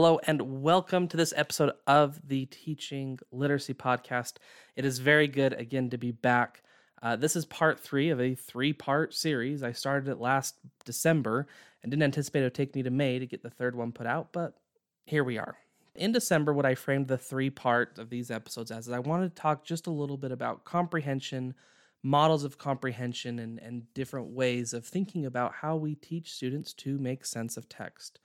Hello, and welcome to this episode of the Teaching Literacy Podcast. It is very good, again, to be back. Uh, this is part three of a three part series. I started it last December and didn't anticipate it would take me to May to get the third one put out, but here we are. In December, what I framed the three part of these episodes as is I wanted to talk just a little bit about comprehension, models of comprehension, and, and different ways of thinking about how we teach students to make sense of text.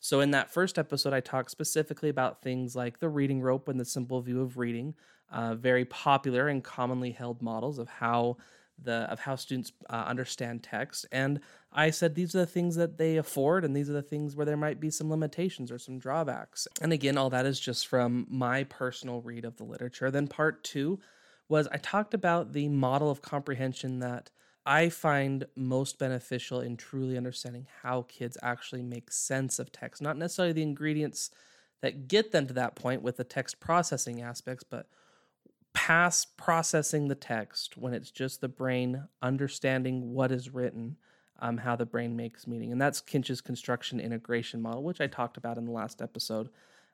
So, in that first episode, I talked specifically about things like the reading rope and the simple view of reading, uh, very popular and commonly held models of how the of how students uh, understand text. And I said these are the things that they afford, and these are the things where there might be some limitations or some drawbacks. And again, all that is just from my personal read of the literature. Then part two was I talked about the model of comprehension that I find most beneficial in truly understanding how kids actually make sense of text, not necessarily the ingredients that get them to that point with the text processing aspects, but past processing the text when it's just the brain understanding what is written, um, how the brain makes meaning. And that's Kintsch's construction integration model, which I talked about in the last episode.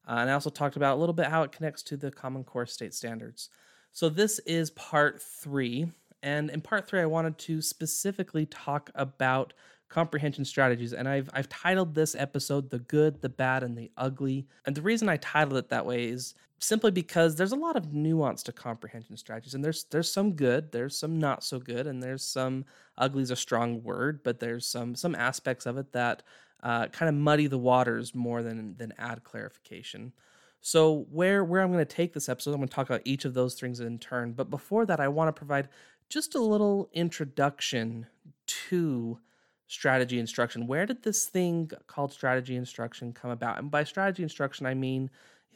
Uh, and I also talked about a little bit how it connects to the Common Core state standards. So this is part three and in part three, I wanted to specifically talk about comprehension strategies. And I've, I've titled this episode The Good, the Bad, and the Ugly. And the reason I titled it that way is simply because there's a lot of nuance to comprehension strategies. And there's there's some good, there's some not so good, and there's some ugly is a strong word, but there's some some aspects of it that uh, kind of muddy the waters more than than add clarification. So where where I'm going to take this episode, I'm going to talk about each of those things in turn. But before that, I want to provide just a little introduction to strategy instruction. Where did this thing called strategy instruction come about? And by strategy instruction, I mean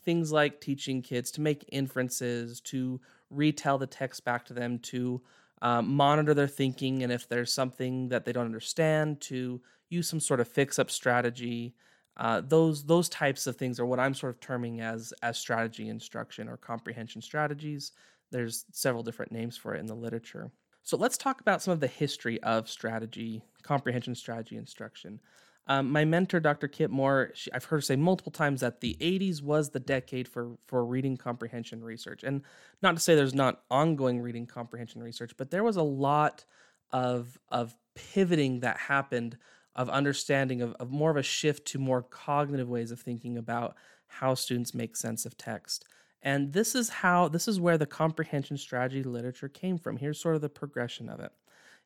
things like teaching kids to make inferences, to retell the text back to them, to um, monitor their thinking, and if there's something that they don't understand, to use some sort of fix-up strategy. Uh, those those types of things are what I'm sort of terming as as strategy instruction or comprehension strategies. There's several different names for it in the literature. So let's talk about some of the history of strategy, comprehension strategy instruction. Um, my mentor, Dr. Kit Moore, she, I've heard her say multiple times that the 80s was the decade for, for reading comprehension research. And not to say there's not ongoing reading comprehension research, but there was a lot of, of pivoting that happened of understanding of, of more of a shift to more cognitive ways of thinking about how students make sense of text. And this is how this is where the comprehension strategy literature came from. Here's sort of the progression of it.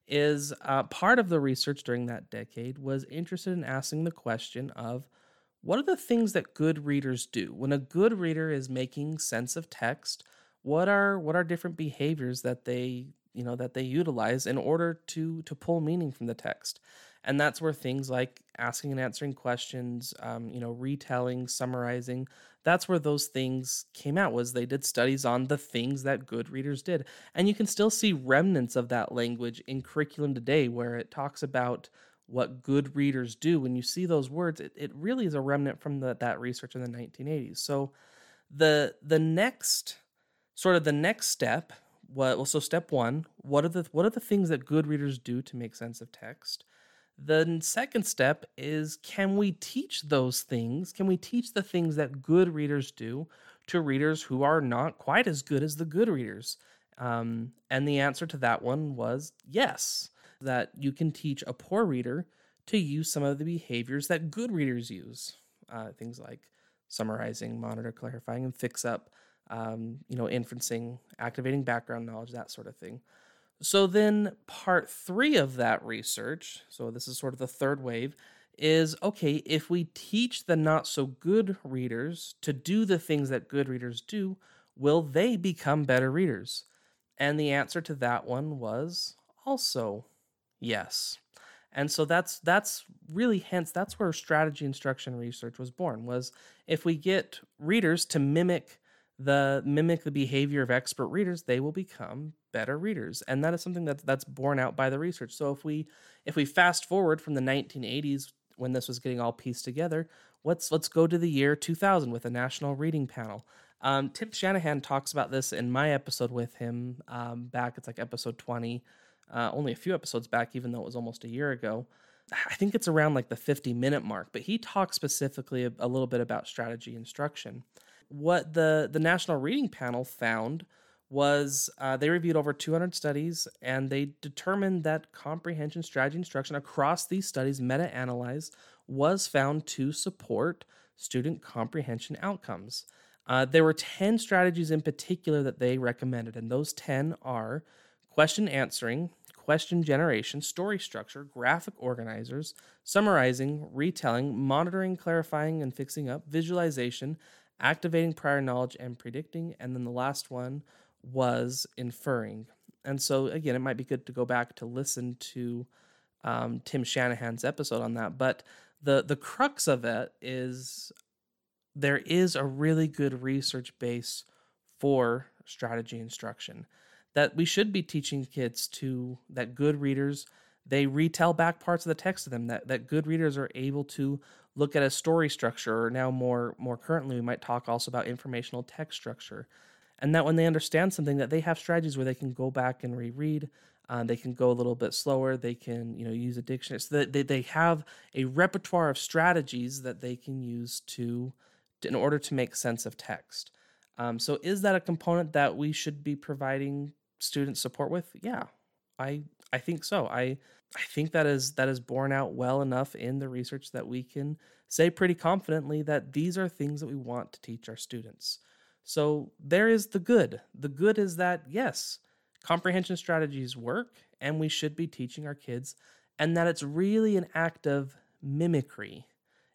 Is uh, part of the research during that decade was interested in asking the question of what are the things that good readers do when a good reader is making sense of text what are what are different behaviors that they you know that they utilize in order to to pull meaning from the text and that's where things like asking and answering questions um, you know retelling summarizing that's where those things came out was they did studies on the things that good readers did. And you can still see remnants of that language in curriculum today where it talks about what good readers do. When you see those words it, it really is a remnant from the, that research in the 1980s so the the next sort of the next step what well so step one what are the what are the things that good readers do to make sense of text the second step is can we teach those things? Can we teach the things that good readers do to readers who are not quite as good as the good readers? Um, and the answer to that one was yes, that you can teach a poor reader to use some of the behaviors that good readers use. Uh, things like summarizing, monitor, clarifying, and fix up, um, you know, inferencing, activating background knowledge, that sort of thing. So then, part three of that research, so this is sort of the third wave, is okay, if we teach the not so good readers to do the things that good readers do, will they become better readers? And the answer to that one was also yes. And so that's that's really hence that's where strategy instruction research was born was if we get readers to mimic the mimic the behavior of expert readers, they will become better readers. And that is something that's that's borne out by the research. So if we if we fast forward from the 1980s when this was getting all pieced together, let's let's go to the year 2000 with a national reading panel. Um, Tim Shanahan talks about this in my episode with him um, back. It's like episode 20, uh, only a few episodes back, even though it was almost a year ago. I think it's around like the 50 minute mark, but he talks specifically a, a little bit about strategy instruction. What the, the National Reading Panel found was uh, they reviewed over 200 studies and they determined that comprehension strategy instruction across these studies meta analyzed was found to support student comprehension outcomes. Uh, there were 10 strategies in particular that they recommended and those 10 are question answering question generation story structure graphic organizers summarizing retelling monitoring clarifying and fixing up visualization activating prior knowledge and predicting and then the last one was inferring. And so, again, it might be good to go back to listen to um, Tim Shanahan's episode on that. But the the crux of it is there is a really good research base for strategy instruction that we should be teaching kids to that good readers they retell back parts of the text to them that, that good readers are able to look at a story structure or now more more currently we might talk also about informational text structure and that when they understand something that they have strategies where they can go back and reread uh, they can go a little bit slower they can you know use a dictionary. So that they, they have a repertoire of strategies that they can use to in order to make sense of text. Um, so is that a component that we should be providing student support with? Yeah i i think so. I i think that is that is borne out well enough in the research that we can say pretty confidently that these are things that we want to teach our students so there is the good. The good is that, yes, comprehension strategies work and we should be teaching our kids, and that it's really an act of mimicry.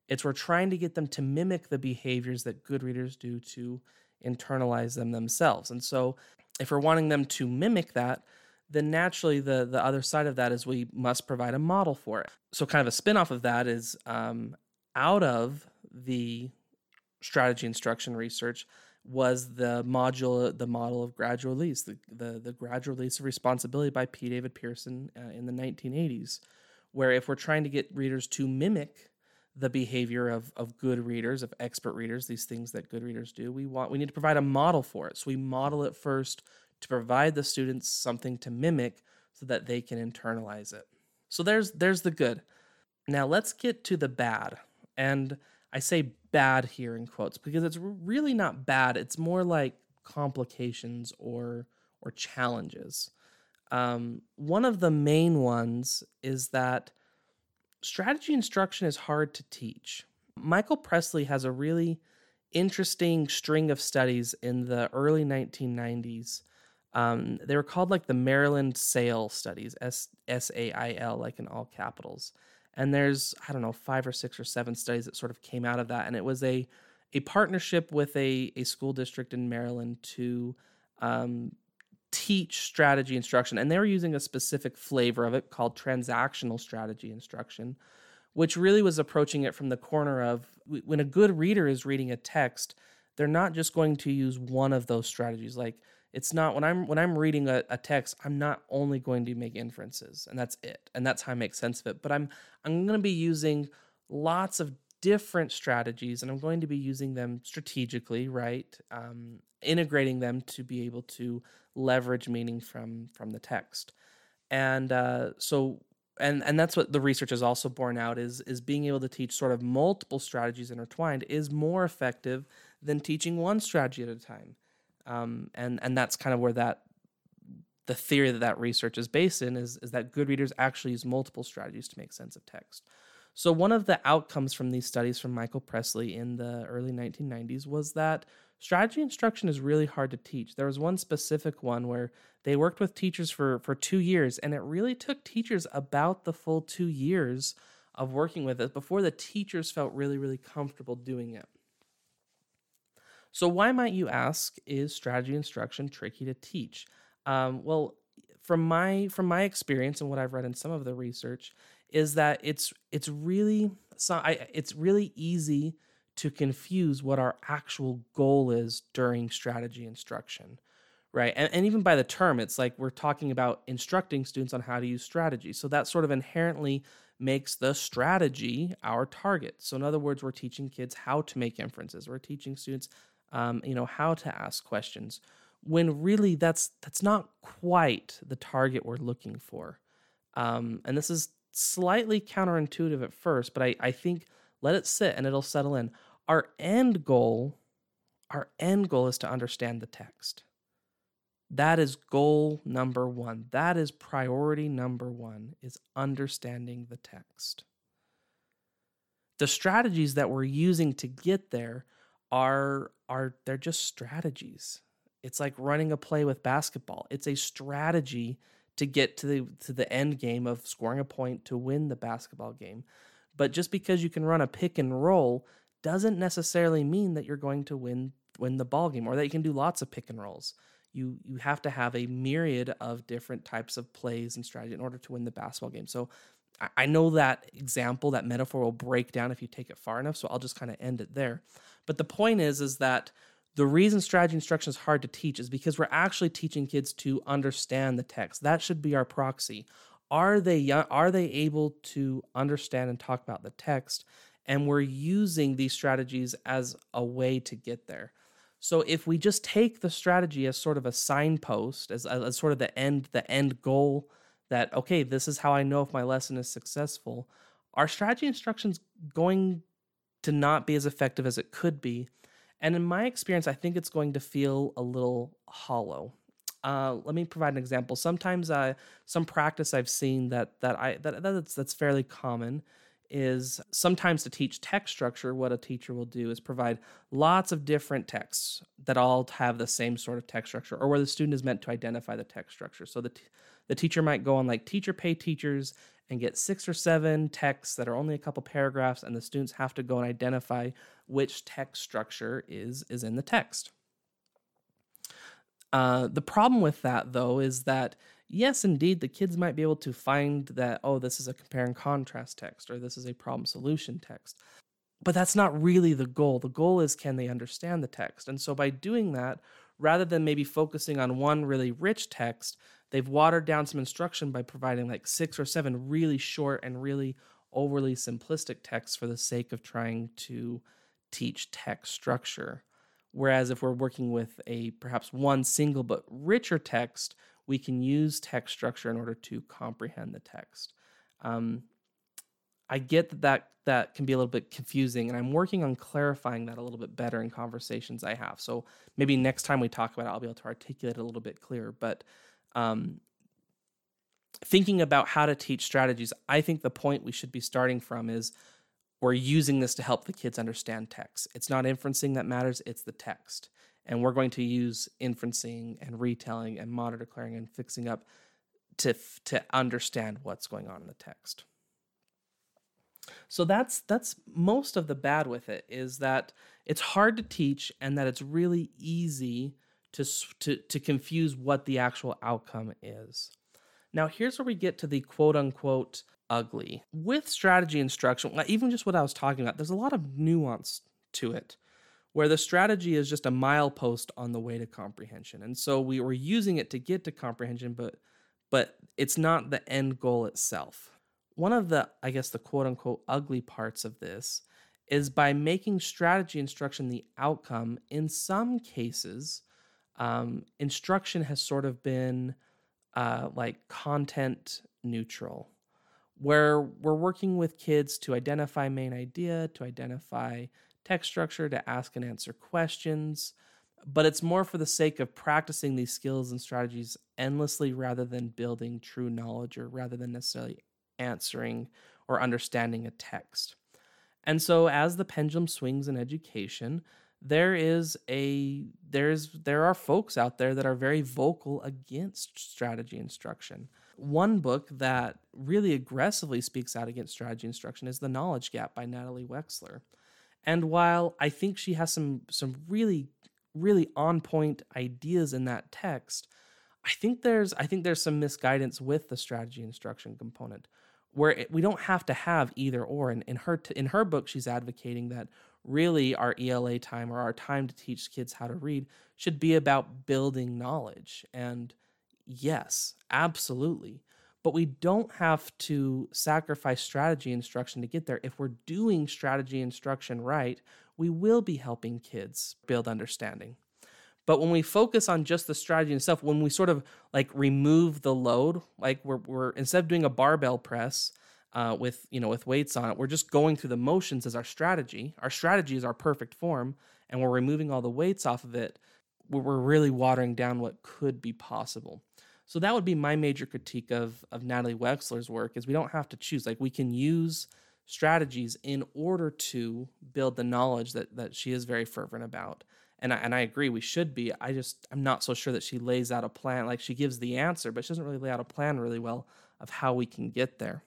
It's we're trying to get them to mimic the behaviors that good readers do to internalize them themselves. And so if we're wanting them to mimic that, then naturally the the other side of that is we must provide a model for it. So kind of a spin-off of that is um, out of the strategy instruction research, was the module, the model of gradual release, the, the, the gradual release of responsibility by P. David Pearson uh, in the 1980s, where if we're trying to get readers to mimic the behavior of, of good readers, of expert readers, these things that good readers do, we want we need to provide a model for it. So we model it first to provide the students something to mimic so that they can internalize it. So there's there's the good. Now let's get to the bad. And I say bad here in quotes because it's really not bad. It's more like complications or or challenges. Um, one of the main ones is that strategy instruction is hard to teach. Michael Pressley has a really interesting string of studies in the early 1990s. Um, they were called like the Maryland SAIL studies, S S A I L, like in all capitals and there's i don't know five or six or seven studies that sort of came out of that and it was a a partnership with a, a school district in maryland to um, teach strategy instruction and they were using a specific flavor of it called transactional strategy instruction which really was approaching it from the corner of when a good reader is reading a text they're not just going to use one of those strategies like it's not when i'm when i'm reading a, a, text i'm not only going to make inferences and that's it and that's how i make sense of it but i'm i'm going to be using lots of different strategies and i'm going to be using them strategically right? Um, integrating them to be able to leverage meaning from from the text. And uh, so and and that's what the research has also borne out is is being able to teach sort of multiple strategies intertwined is more effective than teaching one strategy at a time um, and and that's kind of where that the theory that that research is based in is is that good readers actually use multiple strategies to make sense of text. So one of the outcomes from these studies from Michael Pressley in the early 1990s was that strategy instruction is really hard to teach. There was one specific one where they worked with teachers for for 2 years and it really took teachers about the full 2 years of working with it before the teachers felt really really comfortable doing it. So, why might you ask, is strategy instruction tricky to teach? Um, well, from my from my experience and what I've read in some of the research, is that it's it's really so I, it's really easy to confuse what our actual goal is during strategy instruction right? And, and even by the term it's like we're talking about instructing students on how to use strategy. So that sort of inherently makes the strategy our target. So in other words we're teaching kids how to make inferences. We're teaching students um, you know, how to ask questions, when really that's that's not quite the target we're looking for. Um, and this is slightly counterintuitive at first, but I, I think let it sit and it'll settle in. Our end goal, our end goal is to understand the text. That is goal number one. That is priority number one is understanding the text. The strategies that we're using to get there are are they're just strategies. It's like running a play with basketball. It's a strategy to get to the to the end game of scoring a point to win the basketball game. But just because you can run a pick and roll doesn't necessarily mean that you're going to win win the ball game or that you can do lots of pick and rolls. You you have to have a myriad of different types of plays and strategy in order to win the basketball game. So I know that example, that metaphor will break down if you take it far enough. So I'll just kind of end it there. But the point is, is that the reason strategy instruction is hard to teach is because we're actually teaching kids to understand the text. That should be our proxy. Are they are they able to understand and talk about the text? And we're using these strategies as a way to get there. So if we just take the strategy as sort of a signpost, as, as sort of the end the end goal that okay, this is how I know if my lesson is successful, our strategy instruction's going to not be as effective as it could be and in my experience, I think it's going to feel a little hollow. Uh, let me provide an example. Sometimes, uh, some practice I've seen that that I that that's that's fairly common is sometimes to teach text structure. What a teacher will do is provide lots of different texts that all have the same sort of text structure, or where the student is meant to identify the text structure. So the t- the teacher might go on like teacher pay teachers and get six or seven texts that are only a couple paragraphs, and the students have to go and identify which text structure is is in the text. Uh, the problem with that, though, is that yes, indeed, the kids might be able to find that oh, this is a compare and contrast text or this is a problem solution text, but that's not really the goal. The goal is can they understand the text, and so by doing that, rather than maybe focusing on one really rich text, They've watered down some instruction by providing like six or seven really short and really overly simplistic texts for the sake of trying to teach text structure. Whereas if we're working with a perhaps one single but richer text, we can use text structure in order to comprehend the text. Um, I get that, that that can be a little bit confusing, and I'm working on clarifying that a little bit better in conversations I have. So maybe next time we talk about it, I'll be able to articulate it a little bit clearer. But um, thinking about how to teach strategies, I think the point we should be starting from is we're using this to help the kids understand text. It's not inferencing that matters, it's the text. And we're going to use inferencing and retelling and model declaring and fixing up to, to understand what's going on in the text. So that's that's most of the bad with it is that it's hard to teach and that it's really easy to, to, to confuse what the actual outcome is. Now, here's where we get to the quote unquote ugly. With strategy instruction, even just what I was talking about, there's a lot of nuance to it where the strategy is just a milepost on the way to comprehension. And so we were using it to get to comprehension, but but it's not the end goal itself. One of the, I guess, the quote unquote ugly parts of this is by making strategy instruction the outcome, in some cases, um, instruction has sort of been uh, like content neutral, where we're working with kids to identify main idea, to identify text structure, to ask and answer questions. But it's more for the sake of practicing these skills and strategies endlessly rather than building true knowledge or rather than necessarily answering or understanding a text. And so, as the pendulum swings in education, there is a there's there are folks out there that are very vocal against strategy instruction. One book that really aggressively speaks out against strategy instruction is The Knowledge Gap by Natalie Wexler. And while I think she has some some really really on point ideas in that text, I think there's I think there's some misguidance with the strategy instruction component where it, we don't have to have either or. And in her in her book, she's advocating that really our ELA time or our time to teach kids how to read should be about building knowledge. And yes, absolutely. But we don't have to sacrifice strategy instruction to get there. If we're doing strategy instruction right, we will be helping kids build understanding. But when we focus on just the strategy and stuff, when we sort of like remove the load, like we're, we're instead of doing a barbell press, uh, with you know with weights on it. We're just going through the motions as our strategy. Our strategy is our perfect form, and we're removing all the weights off of it. We're really watering down what could be possible. So that would be my major critique of of Natalie Wexler's work is we don't have to choose. Like we can use strategies in order to build the knowledge that that she is very fervent about. And I, and I agree we should be. I just I'm not so sure that she lays out a plan. Like she gives the answer, but she doesn't really lay out a plan really well of how we can get there.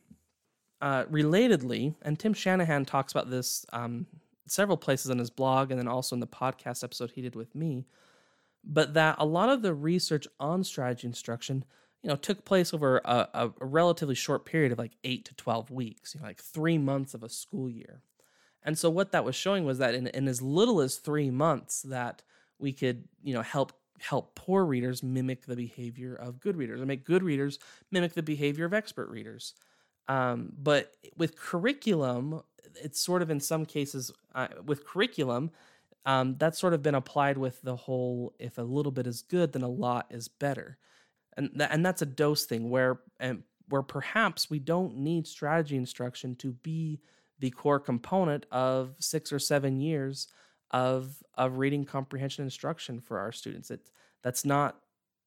Uh, relatedly, and Tim Shanahan talks about this um, several places in his blog and then also in the podcast episode he did with me, but that a lot of the research on strategy instruction, you know, took place over a, a, relatively short period of like eight to 12 weeks, you know, like three months of a school year. And so what that was showing was that in, in as little as three months that we could, you know, help help poor readers mimic the behavior of good readers and make good readers mimic the behavior of expert readers. Um, but with curriculum, it's sort of in some cases uh, with curriculum, um, that's sort of been applied with the whole if a little bit is good, then a lot is better, and th- and that's a dose thing where and where perhaps we don't need strategy instruction to be the core component of six or seven years of of reading comprehension instruction for our students. It that's not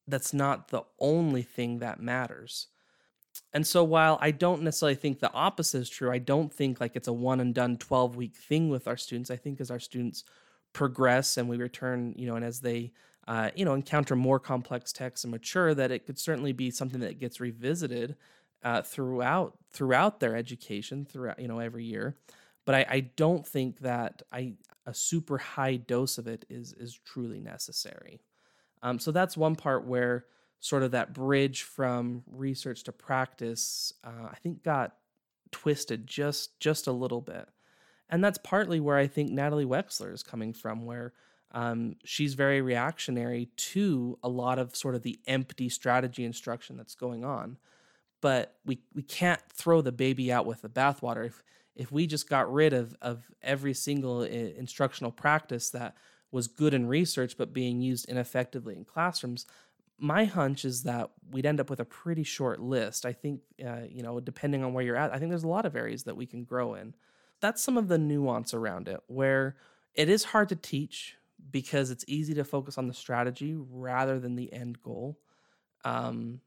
that's not the only thing that matters. And so while I don't necessarily think the opposite is true, I don't think like it's a one and done 12 week thing with our students. I think as our students progress and we return, you know, and as they uh, you know encounter more complex texts and mature, that it could certainly be something that gets revisited uh, throughout throughout their education, throughout you know every year. But I, I don't think that I a super high dose of it is is truly necessary. Um, so that's one part where sort of that bridge from research to practice, uh, I think got twisted just just a little bit, and that's partly where I think Natalie Wexler is coming from, where um, she's very reactionary to a lot of sort of the empty strategy instruction that's going on. But we we can't throw the baby out with the bathwater. If if we just got rid of of every single I- instructional practice that was good in research but being used ineffectively in classrooms, my hunch is that we'd end up with a pretty short list. I think, uh, you know, depending on where you're at, I think there's a lot of areas that we can grow in. That's some of the nuance around it, where it is hard to teach because it's easy to focus on the strategy rather than the end goal. Um,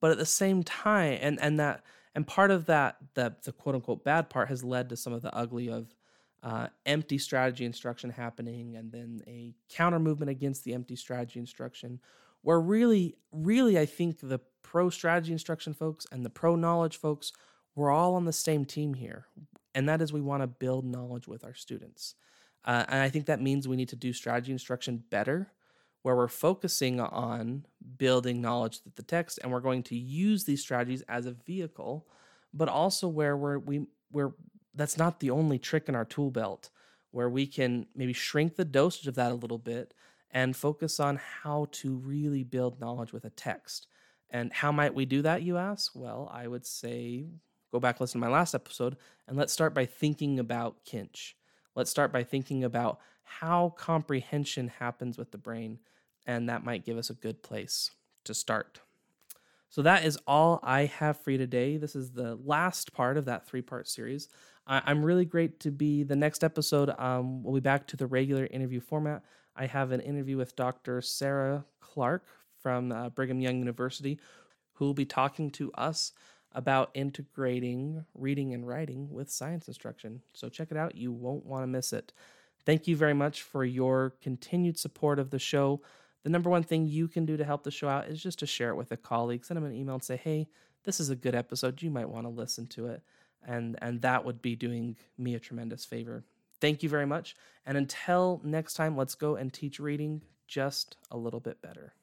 but at the same time, and and that and part of that, the the quote unquote bad part has led to some of the ugly of uh, empty strategy instruction happening, and then a counter movement against the empty strategy instruction, where really, really, I think the pro strategy instruction folks and the pro knowledge folks, we're all on the same team here. And that is we want to build knowledge with our students. Uh, and I think that means we need to do strategy instruction better, where we're focusing on building knowledge with the text and we're going to use these strategies as a vehicle, but also where we're, we, we're, that's not the only trick in our tool belt, where we can maybe shrink the dosage of that a little bit and focus on how to really build knowledge with a text. And how might we do that, you ask? Well, I would say go back, listen to my last episode, and let's start by thinking about Kintsch. Let's start by thinking about how comprehension happens with the brain, and that might give us a good place to start. So, that is all I have for you today. This is the last part of that three part series. I'm really great to be the next episode. Um, we'll be back to the regular interview format. I have an interview with Dr. Sarah Clark from uh, Brigham Young University, who will be talking to us about integrating reading and writing with science instruction. So check it out. You won't want to miss it. Thank you very much for your continued support of the show. The number one thing you can do to help the show out is just to share it with a colleague. Send them an email and say, hey, this is a good episode. You might want to listen to it. And, and that would be doing me a tremendous favor. Thank you very much. And until next time, let's go and teach reading just a little bit better.